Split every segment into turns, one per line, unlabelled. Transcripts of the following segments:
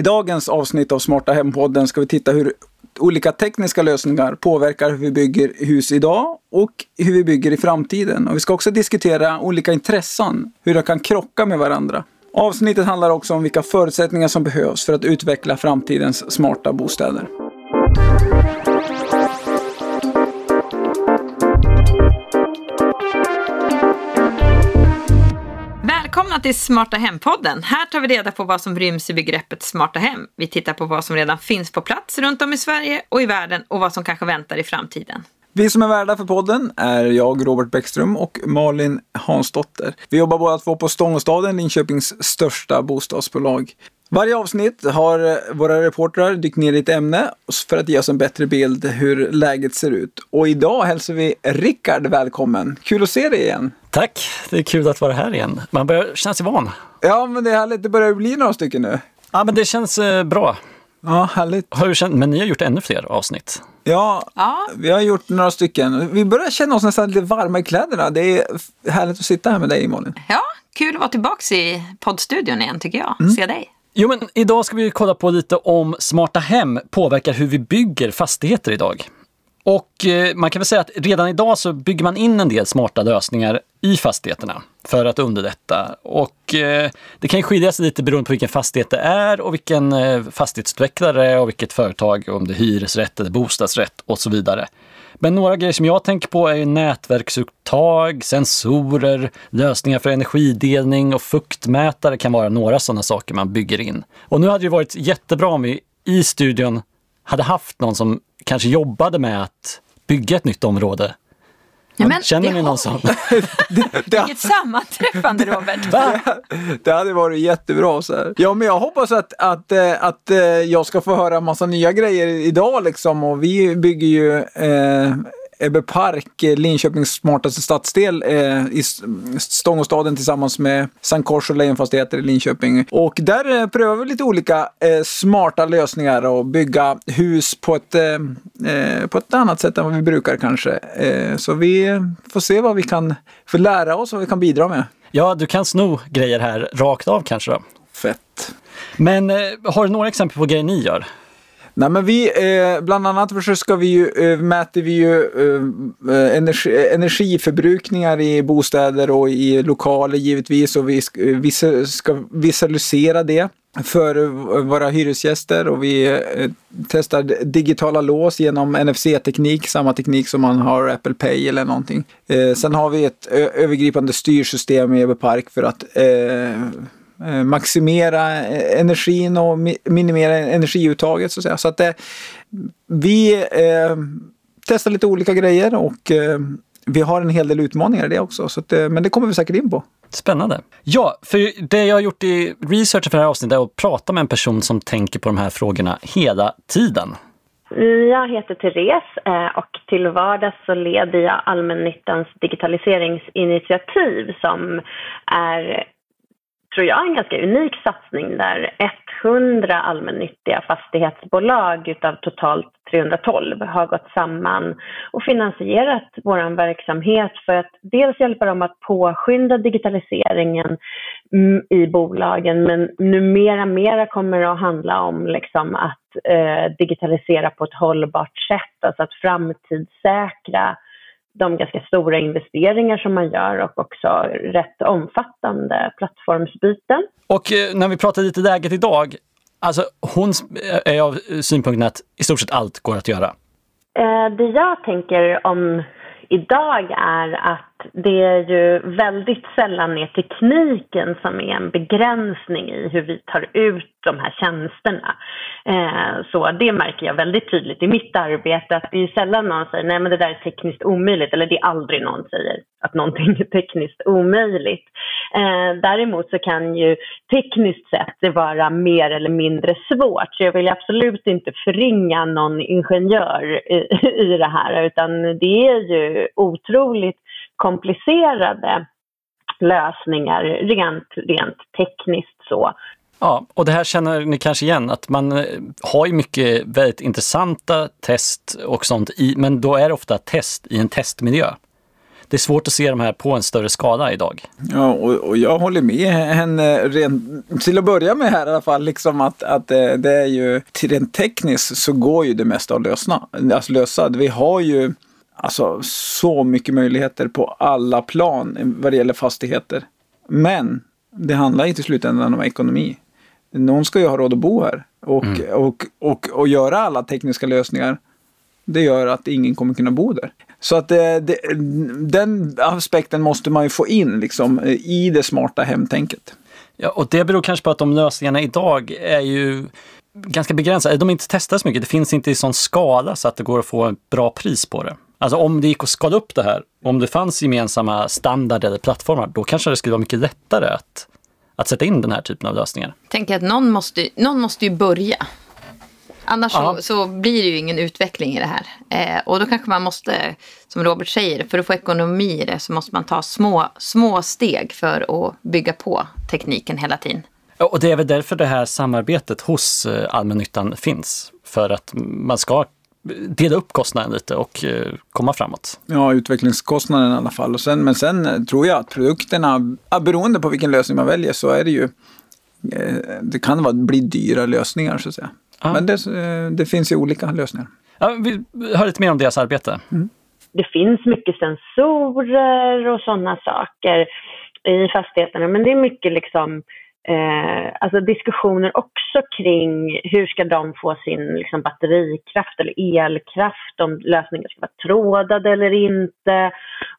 I dagens avsnitt av Smarta Hem-podden ska vi titta hur olika tekniska lösningar påverkar hur vi bygger hus idag och hur vi bygger i framtiden. Och vi ska också diskutera olika intressen, hur de kan krocka med varandra. Avsnittet handlar också om vilka förutsättningar som behövs för att utveckla framtidens smarta bostäder.
Välkomna till Smarta Hem-podden. Här tar vi reda på vad som ryms i begreppet smarta hem. Vi tittar på vad som redan finns på plats runt om i Sverige och i världen och vad som kanske väntar i framtiden.
Vi som är värdar för podden är jag, Robert Bäckström och Malin Hansdotter. Vi jobbar båda två på Stångåstaden, Linköpings största bostadsbolag. Varje avsnitt har våra reportrar dykt ner i ett ämne för att ge oss en bättre bild hur läget ser ut. Och idag hälsar vi Rickard välkommen. Kul att se dig igen.
Tack, det är kul att vara här igen. Man börjar känna sig van.
Ja, men det är härligt. Det börjar bli några stycken nu.
Ja, men det känns eh, bra.
Ja, härligt.
Har du känt, men ni har gjort ännu fler avsnitt.
Ja,
Ja.
vi har gjort några stycken. Vi börjar känna oss nästan lite varma i kläderna. Det är härligt att sitta här med dig, Malin.
Ja, kul att vara tillbaka i poddstudion igen tycker jag. Se dig.
Jo, men idag ska vi kolla på lite om smarta hem påverkar hur vi bygger fastigheter idag. Och eh, man kan väl säga att redan idag så bygger man in en del smarta lösningar i fastigheterna för att underlätta. Och eh, det kan ju skilja sig lite beroende på vilken fastighet det är och vilken eh, fastighetsutvecklare och vilket företag, om det är hyresrätt eller bostadsrätt och så vidare. Men några grejer som jag tänker på är nätverksuttag, sensorer, lösningar för energidelning och fuktmätare kan vara några sådana saker man bygger in. Och nu hade det varit jättebra om vi i studion hade haft någon som kanske jobbade med att bygga ett nytt område.
Men
Känner
det
ni någon sån?
Det,
Vilket sammanträffande Robert.
Va?
det hade varit jättebra. Så här. Ja, men jag hoppas att, att, eh, att eh, jag ska få höra massa nya grejer idag liksom. Och vi bygger ju eh, Ebbe Park, eh, Linköpings smartaste stadsdel eh, i Stångåstaden tillsammans med Sankt Kors och Lejonfastigheter i Linköping. Och där eh, prövar vi lite olika eh, smarta lösningar och bygga hus på ett, eh, eh, på ett annat sätt än vad vi brukar kanske. Så vi får se vad vi kan få lära oss och vad vi kan bidra med.
Ja, du kan sno grejer här rakt av kanske då.
Fett.
Men har du några exempel på grejer ni gör?
Nej, men vi, eh, bland annat så ska vi ju, eh, mäter vi ju eh, eh energi, eh, energiförbrukningar i bostäder och i lokaler givetvis och vi ska, eh, visa, ska visualisera det för våra hyresgäster och vi testar digitala lås genom NFC-teknik, samma teknik som man har Apple Pay eller någonting. Sen har vi ett övergripande styrsystem i Ebbe Park för att eh, maximera eh, energin och mi- minimera energiuttaget. Så att, säga. så att eh, vi eh, testar lite olika grejer och eh, vi har en hel del utmaningar i det också. Så att, eh, men det kommer vi säkert in på.
Spännande. Ja, för det jag har gjort i researchen för det här avsnittet är att prata med en person som tänker på de här frågorna hela tiden.
Jag heter Therese eh, och till vardags så leder jag allmännyttans digitaliseringsinitiativ som är, tror jag, en ganska unik satsning där 100 allmännyttiga fastighetsbolag utav totalt 312 har gått samman och finansierat vår verksamhet för att dels hjälpa dem att påskynda digitaliseringen mm, i bolagen men numera mera kommer det att handla om liksom att eh, digitalisera på ett hållbart sätt, alltså att framtidssäkra de ganska stora investeringar som man gör och också rätt omfattande plattformsbyten.
Och eh, när vi pratar lite läget idag, alltså hon är av synpunkten att i stort sett allt går att göra.
Eh, det jag tänker om idag är att det är ju väldigt sällan är tekniken som är en begränsning i hur vi tar ut de här tjänsterna. Eh, så det märker jag väldigt tydligt i mitt arbete att det är sällan någon säger nej men det där är tekniskt omöjligt eller det är aldrig någon säger att någonting är tekniskt omöjligt. Eh, däremot så kan ju tekniskt sett det vara mer eller mindre svårt så jag vill absolut inte förringa någon ingenjör i, i det här utan det är ju otroligt komplicerade lösningar rent, rent tekniskt så.
Ja, och det här känner ni kanske igen, att man eh, har ju mycket väldigt intressanta test och sånt, i, men då är det ofta test i en testmiljö. det är svårt att se de här på en större skala idag.
Ja, och, och jag håller med henne rent, till att börja med här i alla fall, liksom att, att eh, det är ju rent tekniskt så går ju det mesta att lösa. Alltså lösa. Vi har ju alltså så mycket möjligheter på alla plan vad det gäller fastigheter. Men det handlar inte i slutändan om ekonomi. Någon ska ju ha råd att bo här och, mm. och, och, och göra alla tekniska lösningar. Det gör att ingen kommer kunna bo där. Så att det, det, den aspekten måste man ju få in liksom, i det smarta hemtänket.
Ja, och det beror kanske på att de lösningarna idag är ju ganska begränsade. De är inte testade så mycket. Det finns inte i sån skala så att det går att få ett bra pris på det. Alltså om det gick att skala upp det här, om det fanns gemensamma standarder eller plattformar, då kanske det skulle vara mycket lättare att, att sätta in den här typen av lösningar.
Tänk att någon måste, någon måste ju börja. Annars så, så, blir det ju ingen utveckling i det här. Eh, och då kanske man måste, som Robert säger, för att få ekonomi i det så måste man ta små, små steg för att bygga på tekniken hela tiden.
Och det är väl därför det här samarbetet hos eh, allmännyttan finns. För att man ska dela upp kostnaden lite och eh, komma framåt.
Ja, utvecklingskostnaden i alla fall. Och sen, men sen eh, tror jag att produkterna, beroende på vilken lösning man väljer så är det ju, det kan vara, bli dyra lösningar så att säga. Ah. Men det, det, finns ju olika lösningar.
Ja, vi hör lite mer om deras arbete. Mm.
Det finns mycket sensorer och sådana saker i fastigheterna, men det är mycket liksom eh, alltså diskussioner också kring hur ska de få sin liksom, batterikraft eller elkraft, om lösningen ska vara trådade eller inte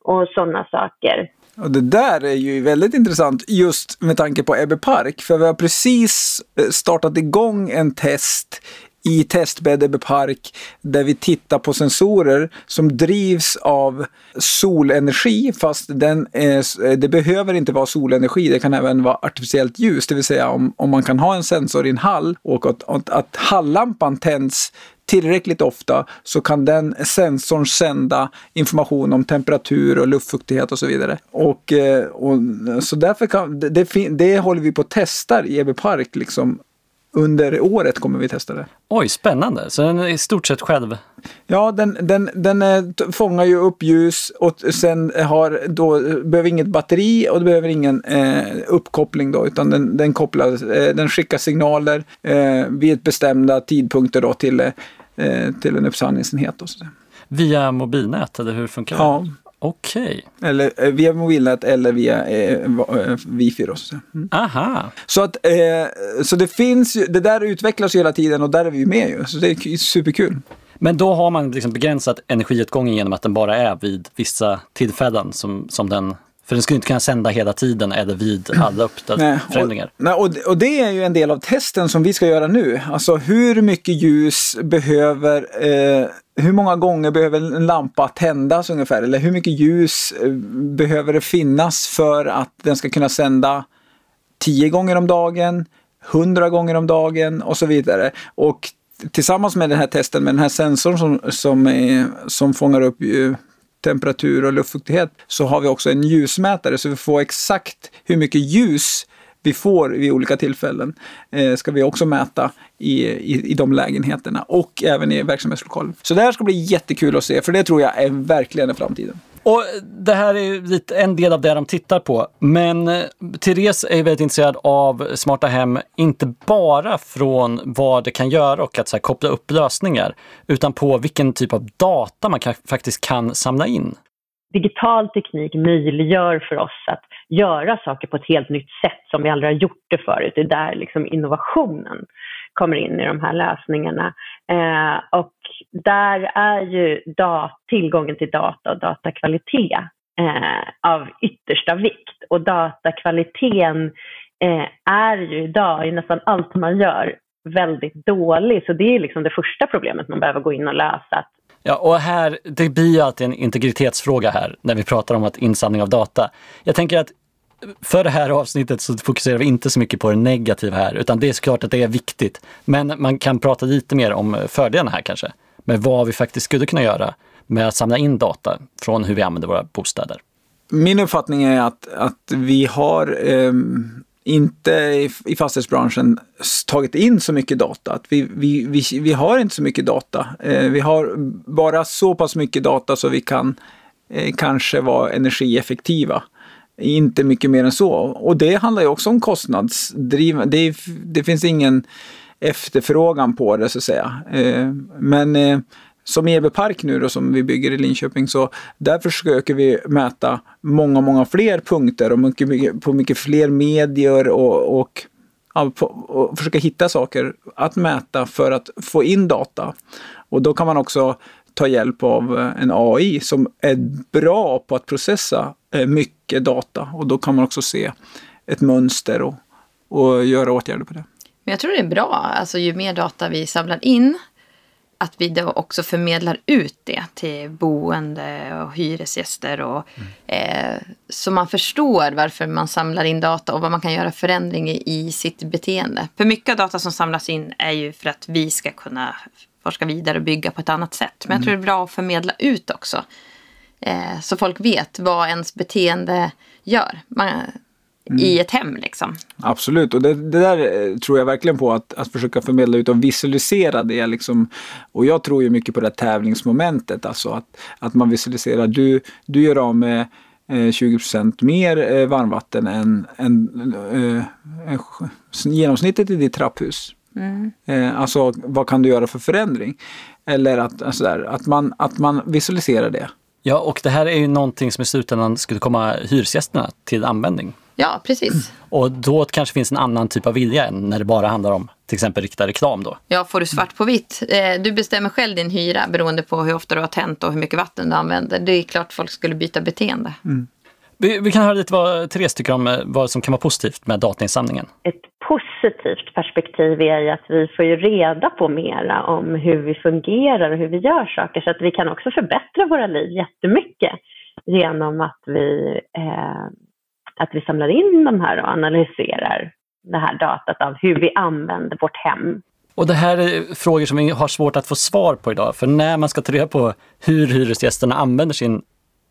och sådana saker.
Och det där är ju väldigt intressant just med tanke på Ebbe Park, för vi har precis eh, startat igång en test i testbädd Park där vi tittar på sensorer som drivs av solenergi fast den eh, är, eh, det behöver inte vara solenergi, det kan även vara artificiellt ljus, det vill säga om, om man kan ha en sensor i en hall och att, att, att hallampan tänds tillräckligt ofta så kan den sensorn sända information om temperatur och luftfuktighet och så vidare. Och, eh, och så därför kan, det, det, det håller vi på att testa i Ebbe Park liksom under året kommer vi testa det.
Oj, spännande! Så den är i stort sett själv?
Ja, den, den, den är, fångar ju upp ljus och sen har då, behöver inget batteri och det behöver ingen eh, uppkoppling då, utan den, den, kopplar, eh, den skickar signaler eh, vid bestämda tidpunkter då till, eh, till en uppsamlingsenhet. Och så.
Via mobilnät, eller hur funkar det?
Ja,
Okej.
Okay. Eller eh, via mobilnät eller via eh, eh wifi. Då, så.
Mm. Aha.
Så, att, eh, så det finns det där utvecklas hela tiden och där är vi med ju. Så det är superkul.
Men då har man liksom begränsat energiåtgången genom att den bara är vid vissa tillfällen som, som den för den skulle inte kunna sända hela tiden eller vid alla.
Och, nej, och, och det är ju en del av testen som vi ska göra nu. Alltså hur mycket ljus behöver eh, hur många gånger behöver en lampa tändas ungefär? Eller hur mycket ljus eh, behöver det finnas för att den ska kunna sända 10 gånger om dagen, 100 gånger om dagen och så vidare. Och tillsammans med den här testen med den här sensorn som, som, är, som fångar upp eh, temperatur och luftfuktighet så har vi också en ljusmätare så vi får exakt hur mycket ljus vi får vid olika tillfällen eh, ska vi också mäta i, i, i de lägenheterna och även i verksamhetslokalen. Så det här ska bli jättekul att se för det tror jag är verkligen framtiden.
Och det här är lite en del av det de tittar på. Men eh, Therese är väldigt intresserad av smarta hem, inte bara från vad det kan göra och att så här, koppla upp lösningar, utan på vilken typ av data man kan, faktiskt kan samla in.
Digital teknik möjliggör för oss att göra saker på ett helt nytt sätt som vi aldrig har gjort det förut. Det är där liksom innovationen kommer in i de här lösningarna. Eh, och där är ju dat tillgången till data och datakvalitet eh, av yttersta vikt. Och datakvaliteten eh, är ju idag i nästan allt man gör väldigt dålig. Så det är liksom det första problemet man behöver gå in och lösa.
Ja, och här, det blir ju alltid en integritetsfråga här när vi pratar om att insamling av data. Jag tänker att för det här avsnittet så fokuserar vi inte så mycket på det negativa här, utan det är såklart att det är viktigt. Men man kan prata lite mer om fördelarna här kanske, med vad vi faktiskt skulle kunna göra med att samla in data från hur vi använder våra bostäder.
Min uppfattning är att, att vi har eh, inte i, fastighetsbranschen tagit in så mycket data. Att vi, vi, vi, vi har inte så mycket data. Eh, vi har bara så pass mycket data så vi kan eh, kanske vara energieffektiva. Inte mycket mer än så. Och det handlar ju också om kostnadsdriven. Det, det finns ingen efterfrågan på det så att säga. Eh, men som som Ebe Park nu då som vi bygger i Linköping så där försöker vi mäta många, många fler punkter och mycket, mycket, på mycket fler medier och, och, ja, på, och försöka hitta saker att mäta för att få in data. Och då kan man också ta hjälp av eh, en AI som är bra på att processa eh, mycket data och då kan man också se ett mönster och, och göra åtgärder på det.
Men jag tror det är bra, alltså ju mer data vi samlar in, att vi då också förmedlar ut det till boende och hyresgäster. Och, mm. eh, så man förstår varför man samlar in data och vad man kan göra förändring i, i sitt beteende. För mycket av data som samlas in är ju för att vi ska kunna forska vidare och bygga på ett annat sätt. Men jag tror det är bra att förmedla ut också. Eh, så folk vet vad ens beteende gör. Man, Mm. i ett hem. Liksom.
Absolut, och det, det, där eh, tror jag verkligen på att, att försöka förmedla ut och visualisera det. Liksom. Och jag tror ju mycket på det tävlingsmomentet, alltså att, att man visualiserar, du, du gör av med eh, 20 mer eh, varmvatten än, än eh, genomsnittet i ditt trapphus. Mm. Eh, alltså vad kan du göra för förändring? Eller att, alltså där, att, man, att man visualiserar det.
Ja, och det här är ju någonting som i slutändan skulle komma hyresgästerna till användning.
Ja, precis.
Och då kanske finns en annan typ av vilja än när det bara handlar om till exempel riktad reklam då.
Ja, får du svart på vitt. Eh, du bestämmer själv din hyra beroende på hur ofta du har tänt och hur mycket vatten du använder. Det är klart folk skulle byta beteende. Mm.
Vi, vi, kan höra lite vad Therese tycker om eh, vad som kan vara positivt med datainsamlingen.
Ett positivt perspektiv är ju att vi får ju reda på mera om hur vi fungerar och hur vi gör saker så att vi kan också förbättra våra liv jättemycket genom att vi eh, att vi samlar in de här och analyserar det här datat av hur vi använder vårt hem.
Och det här är frågor som vi har svårt att få svar på idag. För när man ska ta reda på hur hyresgästerna använder sin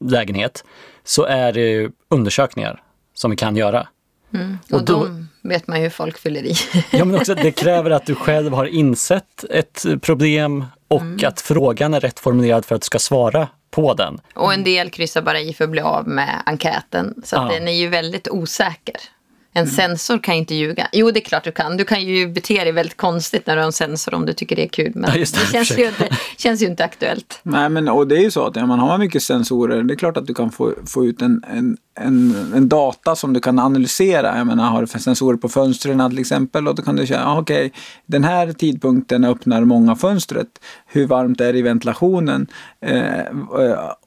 lägenhet så är det undersökningar som vi kan göra.
Mm. Och, och då, de vet man ju hur folk fyller i.
ja, men också det kräver att du själv har insett ett problem och mm. att frågan är rätt formulerad för att du ska svara på den.
Och en del kryssar bara i för att bli av med enkäten. Så ja. den är ju väldigt osäker. En mm. sensor kan ju inte ljuga. Jo, det är klart du kan. Du kan ju bete dig väldigt konstigt när du har en sensor om du tycker det är kul. Men ja, det, det känns, ju inte, känns ju inte aktuellt.
Nej, men och det är ju så att ja, man har mycket sensorer. Det är klart att du kan få, få ut en, en, en, en data som du kan analysera. Jag menar, har du sensorer på fönstren till exempel och då kan du säga, ah, okej, okay, den här tidpunkten öppnar många fönstret. Hur varmt är det i ventilationen? Eh,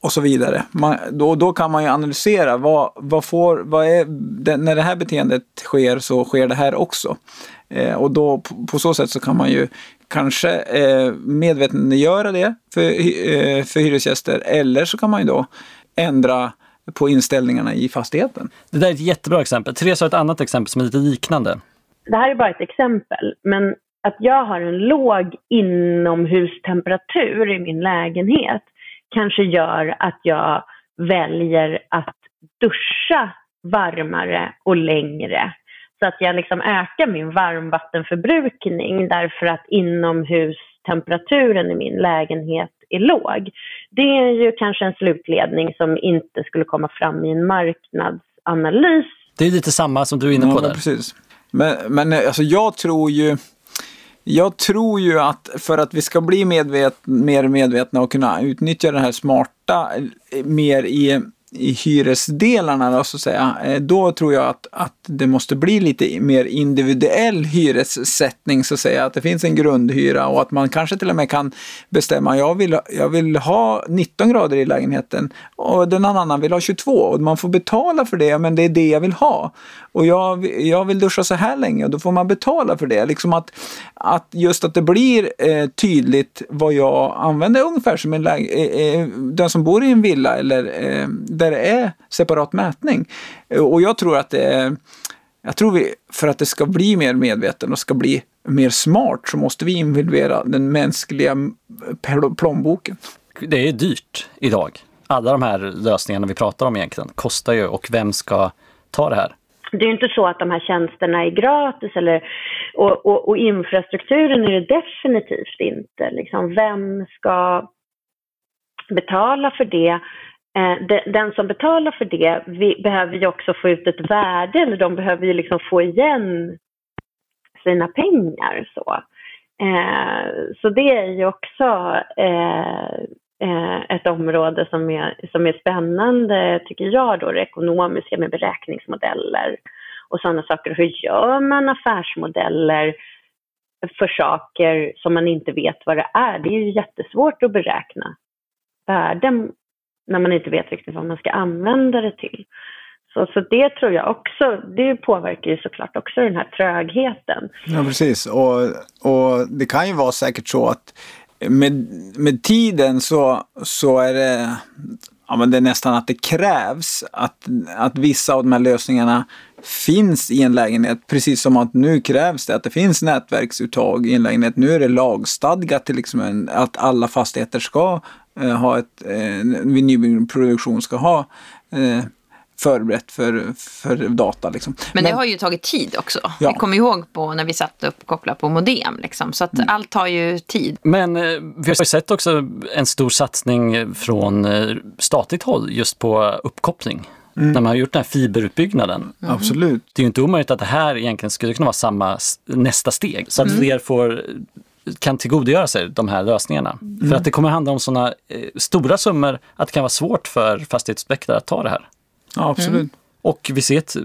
och så vidare. Man, då, då kan man ju analysera, vad, vad får, vad är, det, när det här beteendet sker så sker det här också. Eh, och då på, på, så sätt så kan man ju kanske eh, medvetandegöra det för, eh, för hyresgäster eller så kan man ju då ändra på inställningarna i fastigheten.
Det där är ett jättebra exempel. Therese har ett annat exempel som är lite liknande.
Det här är bara ett exempel, men att jag har en låg inomhustemperatur i min lägenhet kanske gör att jag väljer att duscha varmare och längre. Så att jag liksom ökar min varmvattenförbrukning därför att inomhustemperaturen i min lägenhet är låg. Det är ju kanske en slutledning som inte skulle komma fram i en marknadsanalys.
Det är lite samma som du är inne på ja, där.
Precis. Men, men alltså jag tror ju jag tror ju att för att vi ska bli medvet, mer medvetna och kunna utnyttja det här smarta eh, mer i i hyresdelarna då, så att säga, eh, då tror jag att, att det måste bli lite mer individuell hyressättning så att säga. Att det finns en grundhyra och att man kanske till och med kan bestämma, jag vill, jag vill ha 19 grader i lägenheten och den annan vill ha 22 och man får betala för det, men det är det jag vill ha. Och jag, jag vill duscha så här länge och då får man betala för det. Liksom att, att just att det blir eh, tydligt vad jag använder ungefär som en läge, eh, eh, den som bor i en villa eller eh, där det är separat mätning. Och jag tror att det är, jag tror vi, för att det ska bli mer medveten och ska bli mer smart så måste vi involvera den mänskliga plånboken.
Det är dyrt idag. Alla de här lösningarna vi pratar om egentligen kostar ju och vem ska ta det här?
Det är inte så att de här tjänsterna är gratis eller, och, och, och infrastrukturen är det definitivt inte. Liksom, vem ska betala för det? Eh, den som betalar för det vi behöver ju också få ut ett värde, eller de behöver ju liksom få igen sina pengar. Så, eh, så det är ju också eh, ett område som är, som är spännande, tycker jag, då, det ekonomiska med beräkningsmodeller och sådana saker. Hur gör man affärsmodeller för saker som man inte vet vad det är? Det är ju jättesvårt att beräkna värden när man inte vet riktigt vad man ska använda det till. Så, så det tror jag också, det påverkar ju såklart också den här trögheten.
Ja, precis. Och, och det kan ju vara säkert så att med, med tiden så, så är det, ja, men det är nästan att det krävs att, att vissa av de här lösningarna finns i en lägenhet. Precis som att nu krävs det att det finns nätverksuttag i en lägenhet. Nu är det lagstadgat till exempel att alla fastigheter ska ha ett, eh, vid nyproduktion ska ha eh, förberett för, för data. Liksom.
Men, Men det har ju tagit tid också. Ja. Vi kommer ihåg på när vi satt upp kopplat på modem. Liksom. Så att mm. allt tar ju tid.
Men eh, vi har sett också en stor satsning från eh, statligt håll just på uppkoppling. Mm. När man har gjort den här fiberutbyggnaden.
Mm. Absolut.
Det är ju inte omöjligt att det här egentligen skulle kunna vara samma nästa steg. Så att mm. fler får kan tillgodogöra sig de här lösningarna. Mm. För att det kommer handla om sådana eh, stora summor att det kan vara svårt för fastighetsutvecklare att ta det här.
Ja, absolut. Mm.
Och vi ser att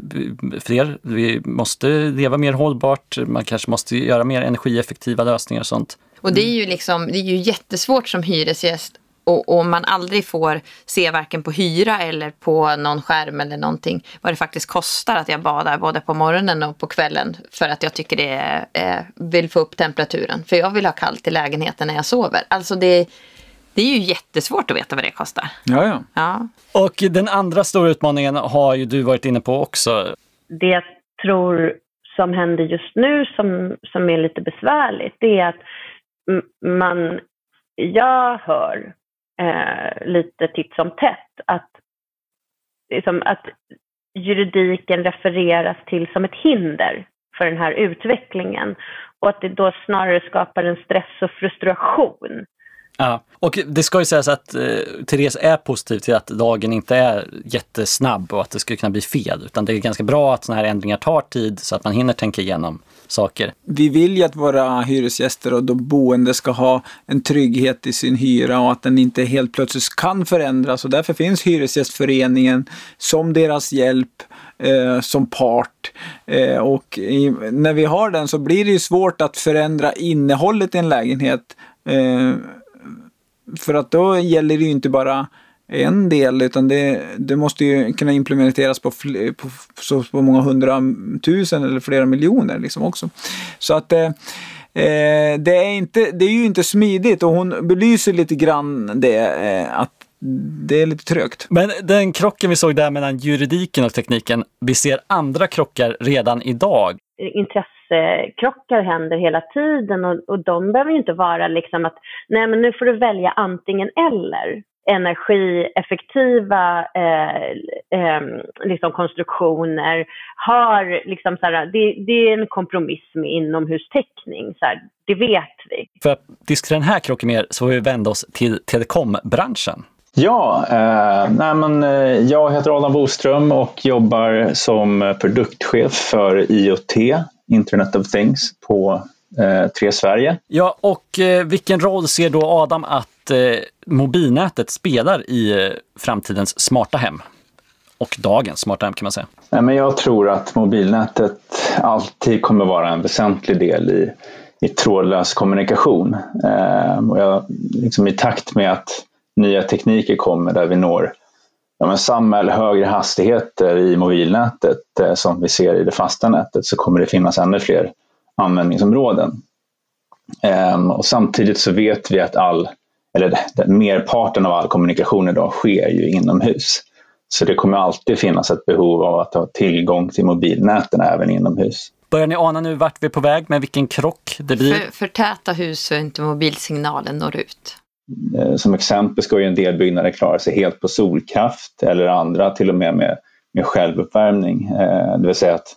fler, vi måste leva mer hållbart, man kanske måste göra mer energieffektiva lösningar och sånt.
Och det är ju, liksom, det är ju jättesvårt som hyresgäst och, och man aldrig får se varken på hyra eller på någon skärm eller någonting vad det faktiskt kostar att jag badar både på morgonen och på kvällen för att jag tycker det är, eh, vill få upp temperaturen. För jag vill ha kallt i lägenheten när jag sover. Alltså det, det är ju jättesvårt att veta vad det kostar.
Ja, ja.
ja.
Och den andra stora utmaningen har ju du varit inne på också.
Det jag tror som händer just nu som, som är lite besvärligt, det är att man, jag hör eh, lite titt som tätt att, liksom, att juridiken refereras till som ett hinder för den här utvecklingen och att det då snarare skapar en stress och frustration
Ja, och det ska ju sägas att eh, Therese är positiv till att lagen inte är jättesnabb och att det skulle kunna bli fel. Utan det är ganska bra att sådana här ändringar tar tid så att man hinner tänka igenom saker.
Vi vill ju att våra hyresgäster och de boende ska ha en trygghet i sin hyra och att den inte helt plötsligt kan förändras. Och därför finns Hyresgästföreningen som deras hjälp eh, som part. Eh, och i, när vi har den så blir det ju svårt att förändra innehållet i en lägenhet. Eh, för att då gäller det ju inte bara en del utan det, det måste ju kunna implementeras på, fler, på, så, på många hundratusen eller flera miljoner liksom också. Så att eh, eh, det, är inte, det är ju inte smidigt och hon belyser lite grann det eh, att det är lite trögt.
Men den krocken vi såg där mellan juridiken och tekniken, vi ser andra krockar redan idag.
Intressekrockar händer hela tiden och, och de behöver inte vara liksom att nej men nu får du välja antingen eller energieffektiva eh, eh, liksom konstruktioner har liksom så här, det, det, är en kompromiss med inomhustäckning, så här, det vet vi.
För att diskutera den här krocken mer så får vi vända oss till telekombranschen.
Ja, eh, nej men, eh, jag heter Adam Boström och jobbar som produktchef för IoT, Internet of Things, på eh, Tre Sverige.
Ja, och eh, vilken roll ser då Adam att eh, mobilnätet spelar i eh, framtidens smarta hem? Och dagens smarta hem kan man säga.
Nej, men jag tror att mobilnätet alltid kommer vara en väsentlig del i, i trådlös kommunikation. Eh, och jag, liksom I takt med att nya tekniker kommer där vi når ja, men samma eller högre hastigheter i mobilnätet eh, som vi ser i det fasta nätet så kommer det finnas ännu fler användningsområden. Um, och samtidigt så vet vi att all, eller merparten av all kommunikation idag sker ju inomhus. Så det kommer alltid finnas ett behov av att ha tillgång till mobilnäten även inomhus.
Börjar ni ana nu vart vi är på väg med vilken krock det blir?
För, för täta hus så inte mobilsignalen når ut.
Eh, som exempel ska ju en del byggnader klara sig helt på solkraft eller andra till och med med, med självuppvärmning. Eh, det vill säga att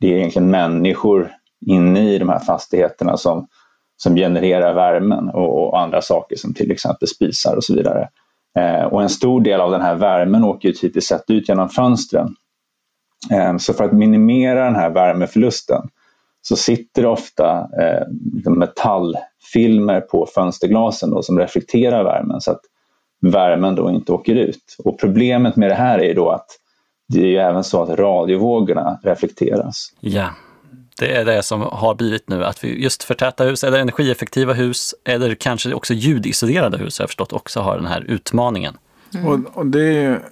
det är egentligen människor inne i de här fastigheterna som, som genererar värmen och, och andra saker som till exempel spisar och så vidare. Eh, och en stor del av den här värmen åker ju typiskt sett ut genom fönstren. Så för att minimera den här värmeförlusten så sitter det ofta eh, metallfilmer på fönsterglasen då, som reflekterar värmen så att värmen då inte åker ut. Och problemet med det här är ju då att det är ju även så att radiovågorna reflekteras.
Ja, det är det som har blivit nu, att vi just förtäta hus eller energieffektiva hus eller kanske också ljudisolerade hus har jag förstått också har den här utmaningen.
Mm. Och, och, det, är,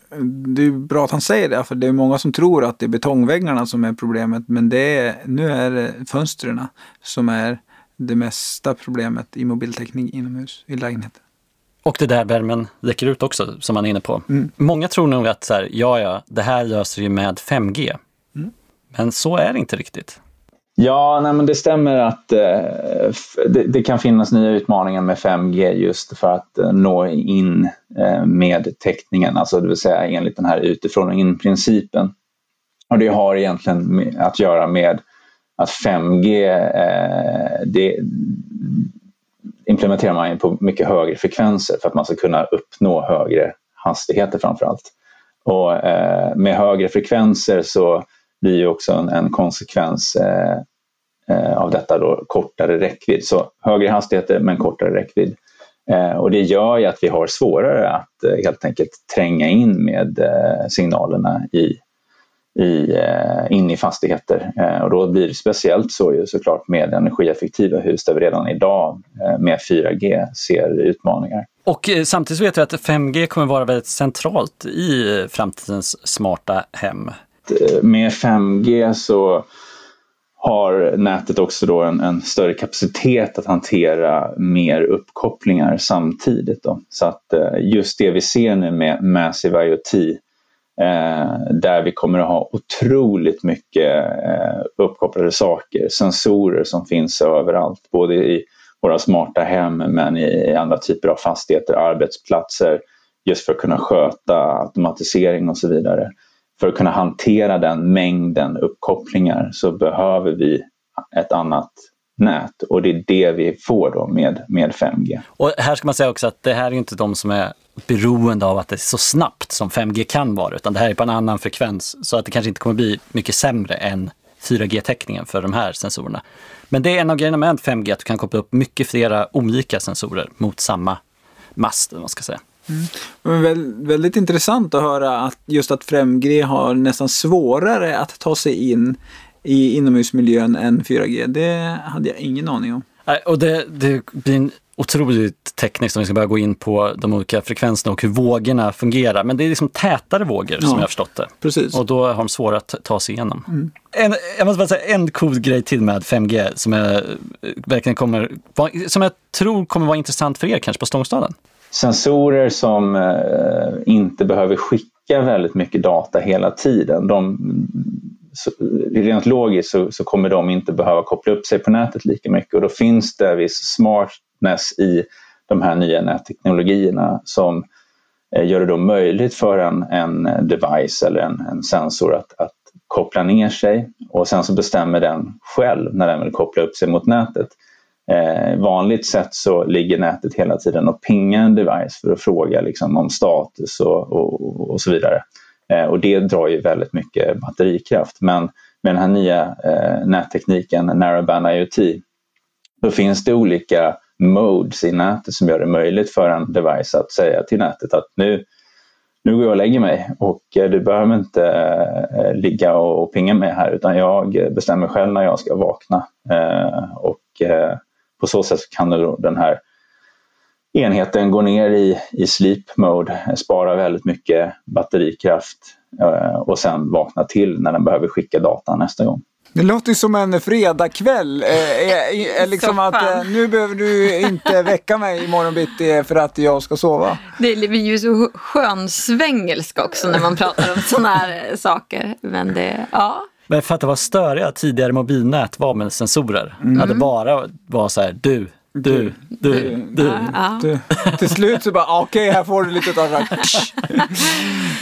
det är bra att han säger det, för det är många som tror att det är betongväggarna som är problemet, men det är, nu är det fönstren som är det mesta problemet i mobiltäckning inomhus i lägenheten.
Och det där värmen läcker ut också, som man är inne på. Mm. Många tror nog att så här, ja, ja, det här löser ju med 5G. Mm. Men så är det inte riktigt.
Ja, nej, men det stämmer att eh, det, det, kan finnas nya utmaningar med 5G just för att eh, nå in eh, med täckningen, alltså det vill säga enligt den här utifrån och in-principen. Och det har egentligen att göra med att 5G, eh, det, implementerar man på mycket högre frekvenser för att man ska kunna uppnå högre hastigheter framför allt. Och eh, med högre frekvenser så blir ju också en, en konsekvens eh, eh, av detta då kortare räckvidd. Så högre hastigheter men kortare räckvidd. Eh, och det gör ju att vi har svårare att eh, helt enkelt tränga in med eh, signalerna i i, eh, in i fastigheter. Eh, och då blir det speciellt så ju såklart med energieffektiva hus där vi redan idag eh, med 4G ser utmaningar.
Och eh, samtidigt vet vi att 5G kommer vara väldigt centralt i eh, framtidens smarta hem.
Eh, med 5G så har nätet också då en, en, större kapacitet att hantera mer uppkopplingar samtidigt. Då. Så att eh, just det vi ser nu med Massive IoT Eh, där vi kommer att ha otroligt mycket eh, uppkopplade saker, sensorer som finns överallt, både i våra smarta hem men i andra typer av fastigheter, arbetsplatser, just för att kunna sköta automatisering och så vidare. För att kunna hantera den mängden uppkopplingar så behöver vi ett annat nät och det är det vi får då med, med 5G.
Och här ska man säga också att det här är inte de som är beroende av att det är så snabbt som 5G kan vara, utan det här är på en annan frekvens så att det kanske inte kommer bli mycket sämre än 4G-täckningen för de här sensorerna. Men det är en av grejerna med 5G, att du kan koppla upp mycket flera olika sensorer mot samma mast, man ska säga.
Mm. Men väldigt intressant att höra att just att 5G har nästan svårare att ta sig in i inomhusmiljön än 4G. Det hade jag ingen aning om.
Och det, det blir en otroligt tekniskt om vi ska börja gå in på de olika frekvenserna och hur vågorna fungerar. Men det är liksom tätare vågor ja, som jag har förstått det.
Precis.
Och då har de svårare att ta sig igenom. Mm. En, jag måste bara säga en cool grej till med 5G som jag verkligen kommer, som jag tror kommer vara intressant för er kanske på Stångstaden.
Sensorer som eh, inte behöver skicka väldigt mycket data hela tiden. De så, rent logiskt så, så, kommer de inte behöva koppla upp sig på nätet lika mycket och då finns det viss smartness i de här nya nätteknologierna som eh, gör det då möjligt för en, en device eller en, en sensor att, att koppla ner sig och sen så bestämmer den själv när den vill koppla upp sig mot nätet. Eh, vanligt sett så ligger nätet hela tiden och pingar en device för att fråga liksom, om status och, och, och så vidare. Eh, och det drar ju väldigt mycket batterikraft. Men med den här nya eh, nättekniken, Narrowband IoT, då finns det olika modes i nätet som gör det möjligt för en device att säga till nätet att nu, nu går jag och lägger mig och eh, du behöver inte eh, ligga och pinga mig här utan jag bestämmer själv när jag ska vakna. Eh, och eh, på så sätt kan den här enheten går ner i, i sleep mode, sparar väldigt mycket batterikraft eh, och sen vaknar till när den behöver skicka data nästa gång.
Det låter ju som en fredagkväll. Eh, eh, liksom att eh, nu behöver du inte väcka mig imorgon bitti för att jag ska sova.
Det blir ju så skönsvängelska också när man pratar om sådana här eh, saker. Men det, ja.
Men för att det var störiga tidigare mobilnät var med sensorer. Mm. Att det bara var så här, du, du, du, du.
du. Till slut så bara, ah, okej, okay, här får du lite av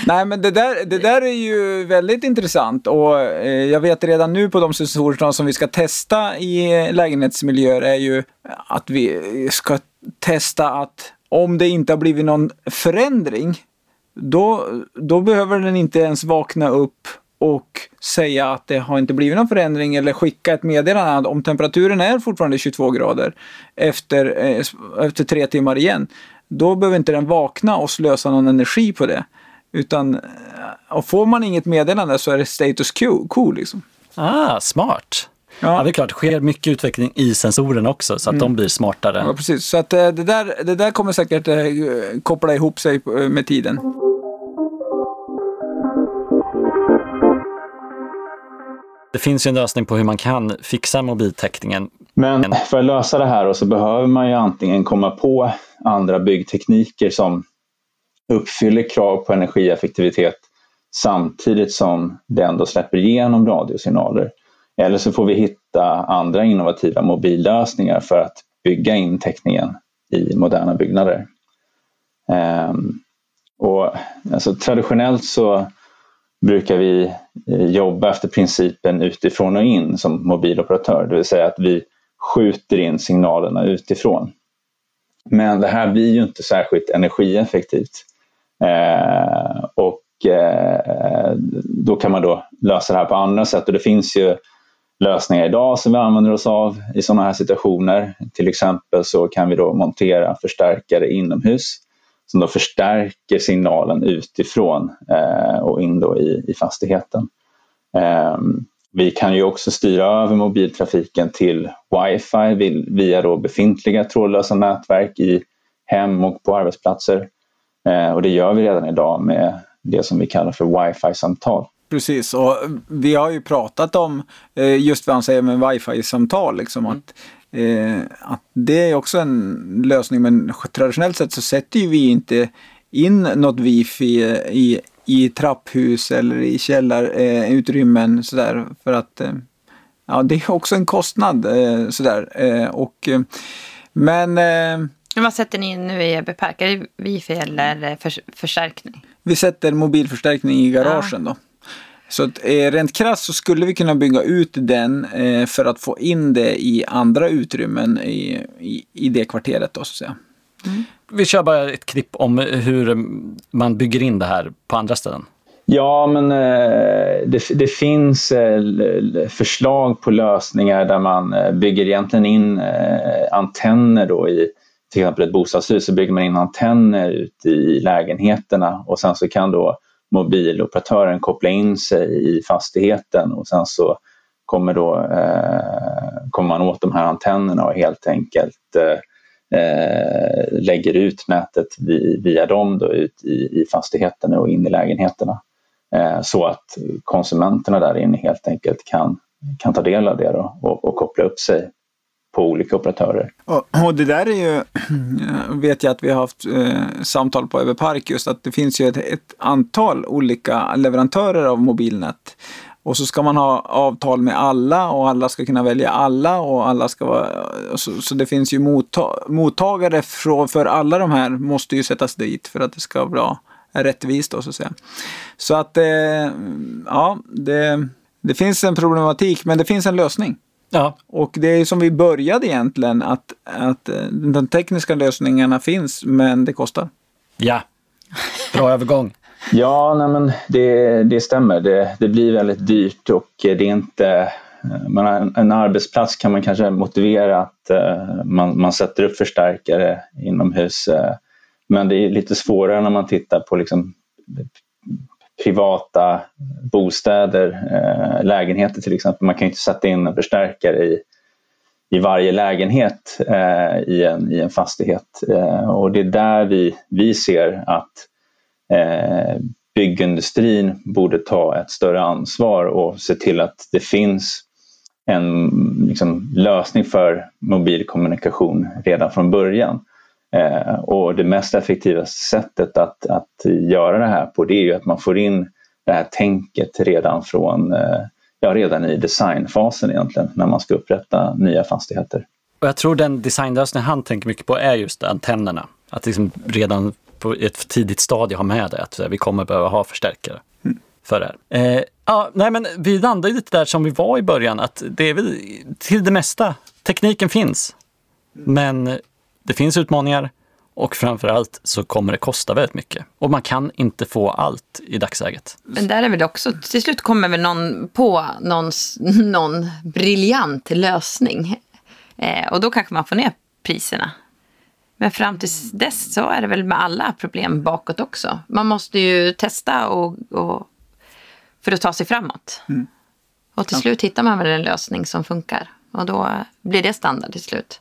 Nej, men det där, det där är ju väldigt intressant och eh, jag vet redan nu på de sensorerna som vi ska testa i lägenhetsmiljöer är ju att vi ska testa att om det inte har blivit någon förändring, då, då behöver den inte ens vakna upp och säga att det har inte blivit någon förändring eller skicka ett meddelande om temperaturen är fortfarande 22 grader efter, eh, efter tre timmar igen. Då behöver inte den vakna och slösa någon energi på det. Utan eh, och får man inget meddelande så är det status quo. Cool, liksom.
Ah, smart. Ja. ja. det är klart, det sker mycket utveckling i sensorerna också så att mm. de blir smartare.
Ja, precis. Så att eh, det där, det där kommer säkert koppla ihop sig med tiden.
Det finns ju en lösning på hur man kan fixa mobiltäckningen.
Men för att lösa det här så behöver man ju antingen komma på andra byggtekniker som uppfyller krav på energieffektivitet samtidigt som det ändå släpper igenom radiosignaler. Eller så får vi hitta andra innovativa mobillösningar för att bygga in täckningen i moderna byggnader. Um, och alltså, traditionellt så brukar vi eh, jobba efter principen utifrån och in som mobiloperatör, det vill säga att vi skjuter in signalerna utifrån. Men det här blir ju inte särskilt energieffektivt. Eh, och eh, då kan man då lösa det här på andra sätt och det finns ju lösningar idag som vi använder oss av i sådana här situationer. Till exempel så kan vi då montera förstärkare inomhus som då förstärker signalen utifrån eh, och in då i, i fastigheten. Eh, vi kan ju också styra över mobiltrafiken till wifi via då befintliga trådlösa nätverk i hem och på arbetsplatser. Eh, och det gör vi redan idag med det som vi kallar för wifi-samtal.
Precis, och vi har ju pratat om eh, just vad han säger med wifi-samtal. Liksom, mm. att Eh, att det är också en lösning men traditionellt sett så sätter ju vi inte in något wifi i, i trapphus eller i källarutrymmen eh, sådär för att eh, ja, det är också en kostnad eh, sådär. Eh, och, eh, men
vad sätter ni in nu i EB Park? Är det wifi eller för, förstärkning?
Vi sätter mobilförstärkning i garagen ja. då. Så att, eh, rent krasst så skulle vi kunna bygga ut den eh, för att få in det i andra utrymmen i, i, i det kvarteret. Då, så att säga.
Mm. Vi kör bara ett klipp om hur man bygger in det här på andra ställen.
Ja, men eh, det, det, finns eh, förslag på lösningar där man eh, bygger egentligen in eh, antenner då i till exempel ett bostadshus så bygger man in antenner ute i lägenheterna och sen så kan då mobiloperatören koppla in sig i fastigheten och sen så kommer, då, eh, kommer man åt de här antennerna och helt enkelt eh, lägger ut nätet via dem då ut i, i fastigheterna och in i lägenheterna. Eh, så att konsumenterna där inne helt enkelt kan, kan ta del av det då och, och koppla upp sig på olika operatörer.
Och, och, det där är ju, vet jag att vi har haft eh, samtal på över Park just att det finns ju ett, ett, antal olika leverantörer av mobilnät. Och så ska man ha avtal med alla och alla ska kunna välja alla och alla ska vara... Så, så det finns ju motta, mottagare för, för alla de här måste ju sättas dit för att det ska vara rättvist då så att säga. Så att eh, ja, det, det finns en problematik men det finns en lösning. Ja. Och det är som vi började egentligen, att, att eh, de tekniska lösningarna finns, men det kostar.
Ja, bra övergång.
Ja, nej men det, det stämmer. Det, det blir väldigt dyrt och det är inte... Man en, en arbetsplats kan man kanske motivera att uh, man, man sätter upp förstärkare inomhus. Men det är lite svårare när man tittar på liksom privata bostäder, eh, lägenheter till exempel. Man kan inte sätta in en förstärkare i, i varje lägenhet eh, i, en, i en fastighet. Eh, och det är där vi, vi ser att eh, byggindustrin borde ta ett större ansvar och se till att det finns en liksom, lösning för mobilkommunikation redan från början. Eh, och det mest effektiva sättet att, att göra det här på det är ju att man får in det här tänket redan från eh, ja, redan i designfasen egentligen när man ska upprätta nya fastigheter.
Och jag tror den designlösning han tänker mycket på är just antennerna. Att liksom redan på ett tidigt stadie ha med det, att vi kommer behöva ha förstärkare mm. för det här. Eh, ja, nej men vi landar lite där som vi var i början, att det är väl till det mesta, tekniken finns. Men det finns utmaningar Och framförallt så kommer det kosta väldigt mycket. Och man kan inte få allt i dagsläget.
Men där är väl också, till slut kommer väl någon på någon, någon briljant lösning. Eh, och då kanske man får ner priserna. Men fram till dess så är det väl med alla problem bakåt också. Man måste ju testa och, och för att ta sig framåt. Mm. Och till slut hittar man väl en lösning som funkar. Och då blir det standard till slut.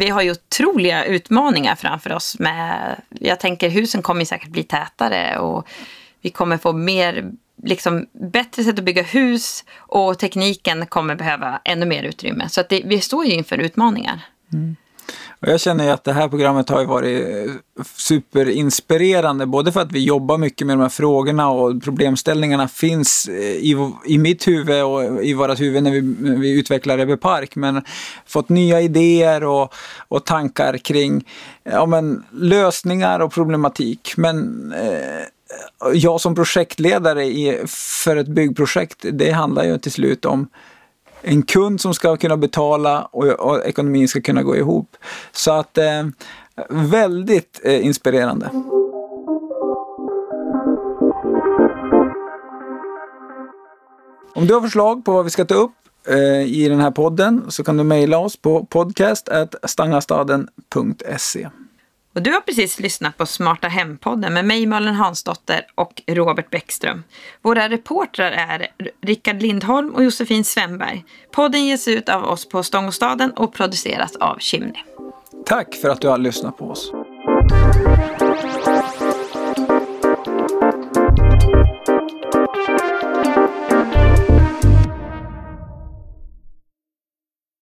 Vi har ju otroliga utmaningar framför oss. Med, jag tänker husen kommer säkert bli tätare och vi kommer få mer, liksom, bättre sätt att bygga hus och tekniken kommer behöva ännu mer utrymme. Så att det, vi står ju inför utmaningar. Mm.
Och jag känner ju att det här programmet har ju varit eh, superinspirerande, både för att vi jobbar mycket med de här frågorna och problemställningarna finns eh, i, i mitt huvud och i vårat huvud när vi, vi utvecklar Rebbe Park, men fått nya idéer och, och tankar kring ja, men, lösningar och problematik. Men eh, jag som projektledare i, för ett byggprojekt, det handlar ju till slut om en kund som ska kunna betala och, och ekonomin ska kunna gå ihop. Så att eh, väldigt eh, inspirerande. Om du har förslag på vad vi ska ta upp eh, i den här podden så kan du mejla oss på podcast.stangastaden.se.
Och du har precis lyssnat på Smarta Hem-podden med mig Malin Hansdotter och Robert Bäckström. Våra reportrar är Rickard Lindholm och Josefin Svenberg. Podden ges ut av oss på Stångåstaden och produceras av Chimney.
Tack för att du har lyssnat på oss.